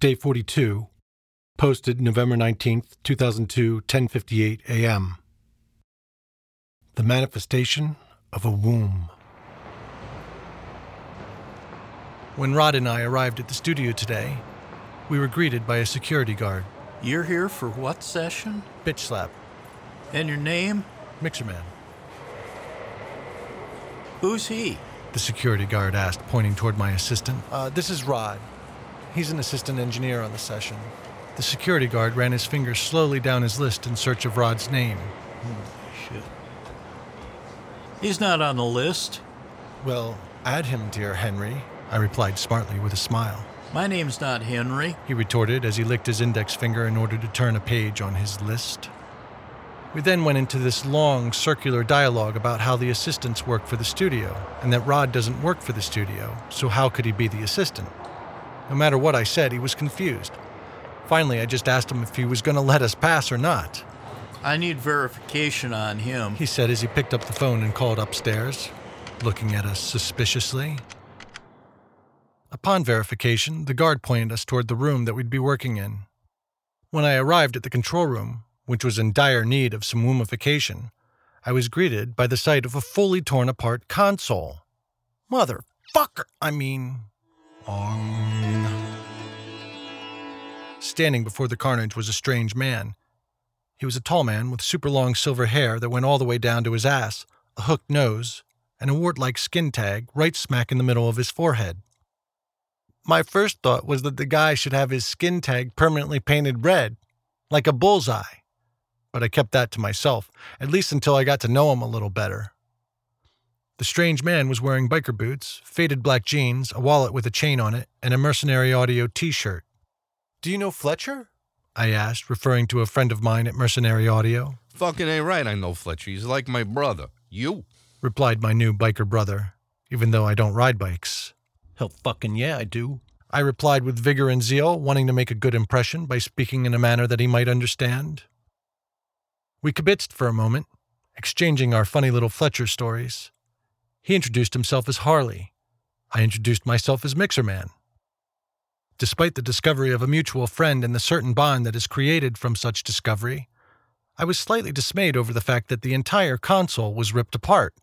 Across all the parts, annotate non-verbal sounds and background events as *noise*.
Day 42. Posted November 19th, 2002, 10:58 a.m. The manifestation of a womb. When Rod and I arrived at the studio today, we were greeted by a security guard. You're here for what session? Bitch slap. And your name? Mixerman. Who's he? The security guard asked, pointing toward my assistant. Uh, this is Rod. He's an assistant engineer on the session. The security guard ran his fingers slowly down his list in search of Rod's name. Shit. He's not on the list. Well, add him, dear Henry, I replied smartly with a smile. My name's not Henry. He retorted as he licked his index finger in order to turn a page on his list. We then went into this long, circular dialogue about how the assistants work for the studio, and that Rod doesn't work for the studio, so how could he be the assistant? No matter what I said, he was confused. Finally, I just asked him if he was going to let us pass or not. I need verification on him. He said as he picked up the phone and called upstairs, looking at us suspiciously. Upon verification, the guard pointed us toward the room that we'd be working in. When I arrived at the control room, which was in dire need of some wombification, I was greeted by the sight of a fully torn apart console. Motherfucker! I mean. Standing before the carnage was a strange man. He was a tall man with super long silver hair that went all the way down to his ass, a hooked nose, and a wart like skin tag right smack in the middle of his forehead. My first thought was that the guy should have his skin tag permanently painted red, like a bullseye. But I kept that to myself, at least until I got to know him a little better. The strange man was wearing biker boots, faded black jeans, a wallet with a chain on it, and a Mercenary Audio t shirt. Do you know Fletcher? I asked, referring to a friend of mine at Mercenary Audio. Fucking ain't right, I know Fletcher. He's like my brother. You? replied my new biker brother, even though I don't ride bikes. Hell fucking yeah, I do. I replied with vigor and zeal, wanting to make a good impression by speaking in a manner that he might understand. We kibitzed for a moment, exchanging our funny little Fletcher stories. He introduced himself as Harley. I introduced myself as Mixerman. Despite the discovery of a mutual friend and the certain bond that is created from such discovery, I was slightly dismayed over the fact that the entire console was ripped apart.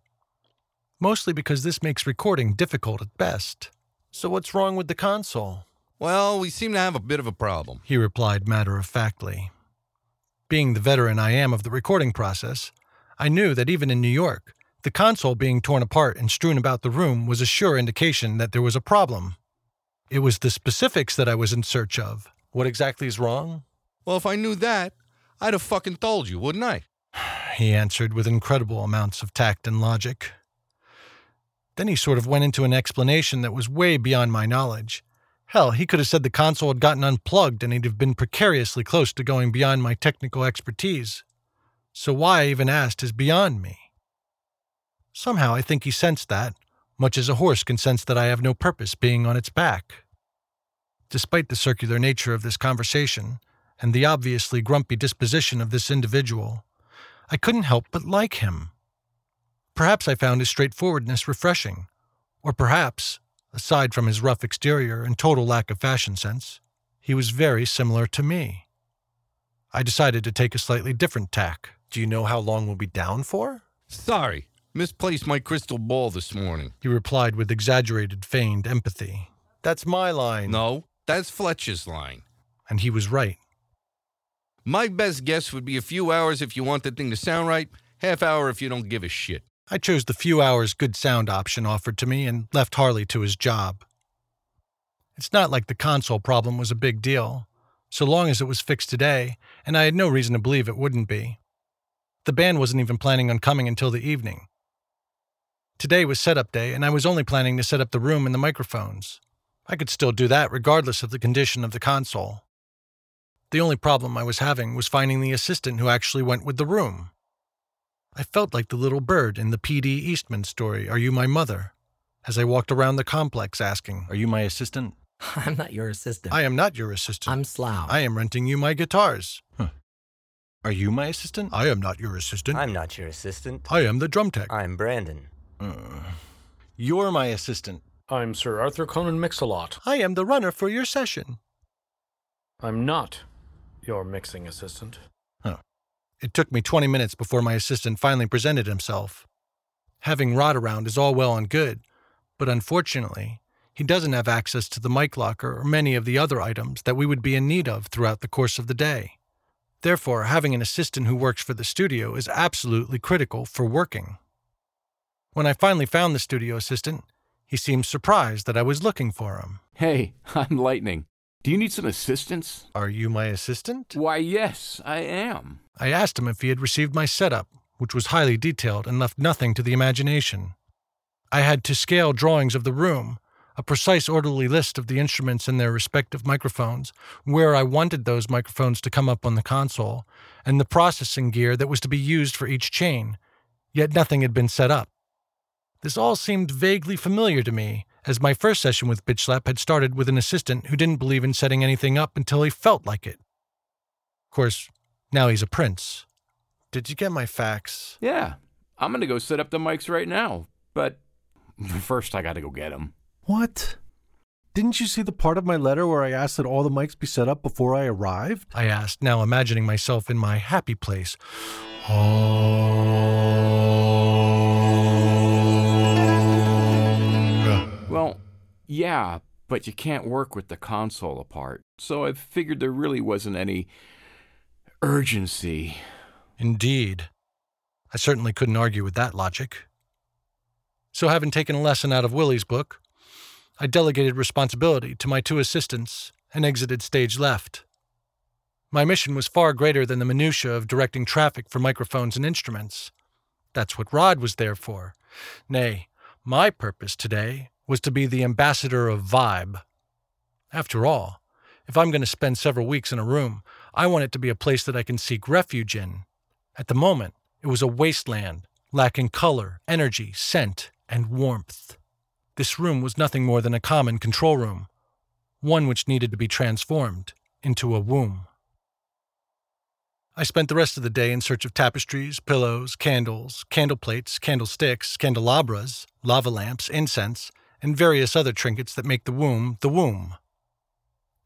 Mostly because this makes recording difficult at best. So, what's wrong with the console? Well, we seem to have a bit of a problem. He replied matter of factly. Being the veteran I am of the recording process, I knew that even in New York, the console being torn apart and strewn about the room was a sure indication that there was a problem. It was the specifics that I was in search of. What exactly is wrong? Well, if I knew that, I'd have fucking told you, wouldn't I? *sighs* He answered with incredible amounts of tact and logic. Then he sort of went into an explanation that was way beyond my knowledge. Hell, he could have said the console had gotten unplugged and he'd have been precariously close to going beyond my technical expertise. So why I even asked is beyond me. Somehow I think he sensed that, much as a horse can sense that I have no purpose being on its back. Despite the circular nature of this conversation, and the obviously grumpy disposition of this individual, I couldn't help but like him. Perhaps I found his straightforwardness refreshing, or perhaps, aside from his rough exterior and total lack of fashion sense, he was very similar to me. I decided to take a slightly different tack. Do you know how long we'll be down for? Sorry, misplaced my crystal ball this morning. He replied with exaggerated, feigned empathy. That's my line. No, that's Fletcher's line. And he was right. My best guess would be a few hours if you want the thing to sound right, half hour if you don't give a shit. I chose the few hours good sound option offered to me and left Harley to his job. It's not like the console problem was a big deal, so long as it was fixed today, and I had no reason to believe it wouldn't be. The band wasn't even planning on coming until the evening. Today was setup day, and I was only planning to set up the room and the microphones. I could still do that regardless of the condition of the console. The only problem I was having was finding the assistant who actually went with the room. I felt like the little bird in the P.D. Eastman story, Are You My Mother? as I walked around the complex asking, Are you my assistant? *laughs* I'm not your assistant. I am not your assistant. I'm Slau. I am renting you my guitars. Are you my assistant? I am not your assistant. I'm not your assistant. I am the drum tech. I'm Brandon. You're my assistant. I'm Sir Arthur Conan Mixallot. I am the runner for your session. I'm not your mixing assistant. It took me 20 minutes before my assistant finally presented himself. Having Rod around is all well and good, but unfortunately, he doesn't have access to the mic locker or many of the other items that we would be in need of throughout the course of the day. Therefore, having an assistant who works for the studio is absolutely critical for working. When I finally found the studio assistant, he seemed surprised that I was looking for him. Hey, *laughs* I'm Lightning. Do you need some assistance? Are you my assistant? Why, yes, I am. I asked him if he had received my setup, which was highly detailed and left nothing to the imagination. I had to scale drawings of the room, a precise orderly list of the instruments and their respective microphones, where I wanted those microphones to come up on the console, and the processing gear that was to be used for each chain, yet nothing had been set up. This all seemed vaguely familiar to me, as my first session with Bitch Slap had started with an assistant who didn't believe in setting anything up until he felt like it. Of course, now he's a prince. Did you get my fax? Yeah, I'm gonna go set up the mics right now, but *laughs* first I gotta go get them. What? Didn't you see the part of my letter where I asked that all the mics be set up before I arrived? I asked, now imagining myself in my happy place. Oh. Yeah, but you can't work with the console apart, so I figured there really wasn't any urgency. Indeed. I certainly couldn't argue with that logic. So, having taken a lesson out of Willie's book, I delegated responsibility to my two assistants and exited stage left. My mission was far greater than the minutiae of directing traffic for microphones and instruments. That's what Rod was there for. Nay, my purpose today was to be the ambassador of vibe. After all, if I'm going to spend several weeks in a room, I want it to be a place that I can seek refuge in. At the moment, it was a wasteland, lacking color, energy, scent, and warmth. This room was nothing more than a common control room, one which needed to be transformed into a womb. I spent the rest of the day in search of tapestries, pillows, candles, candle plates, candlesticks, candelabras, lava lamps, incense, and various other trinkets that make the womb the womb.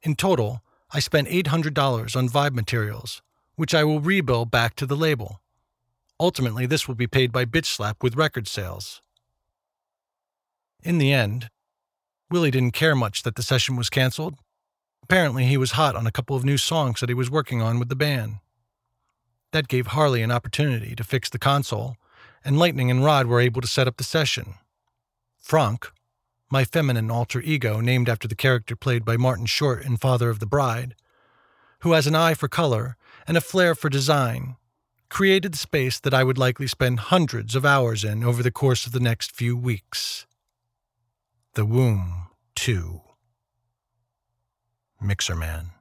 In total, I spent $800 on Vibe materials, which I will rebill back to the label. Ultimately, this will be paid by Bitch Slap with record sales. In the end, Willie didn't care much that the session was canceled. Apparently, he was hot on a couple of new songs that he was working on with the band. That gave Harley an opportunity to fix the console, and Lightning and Rod were able to set up the session. Franck, my feminine alter ego named after the character played by Martin Short in Father of the Bride, who has an eye for color and a flair for design, created the space that I would likely spend hundreds of hours in over the course of the next few weeks. The Womb 2. Mixerman.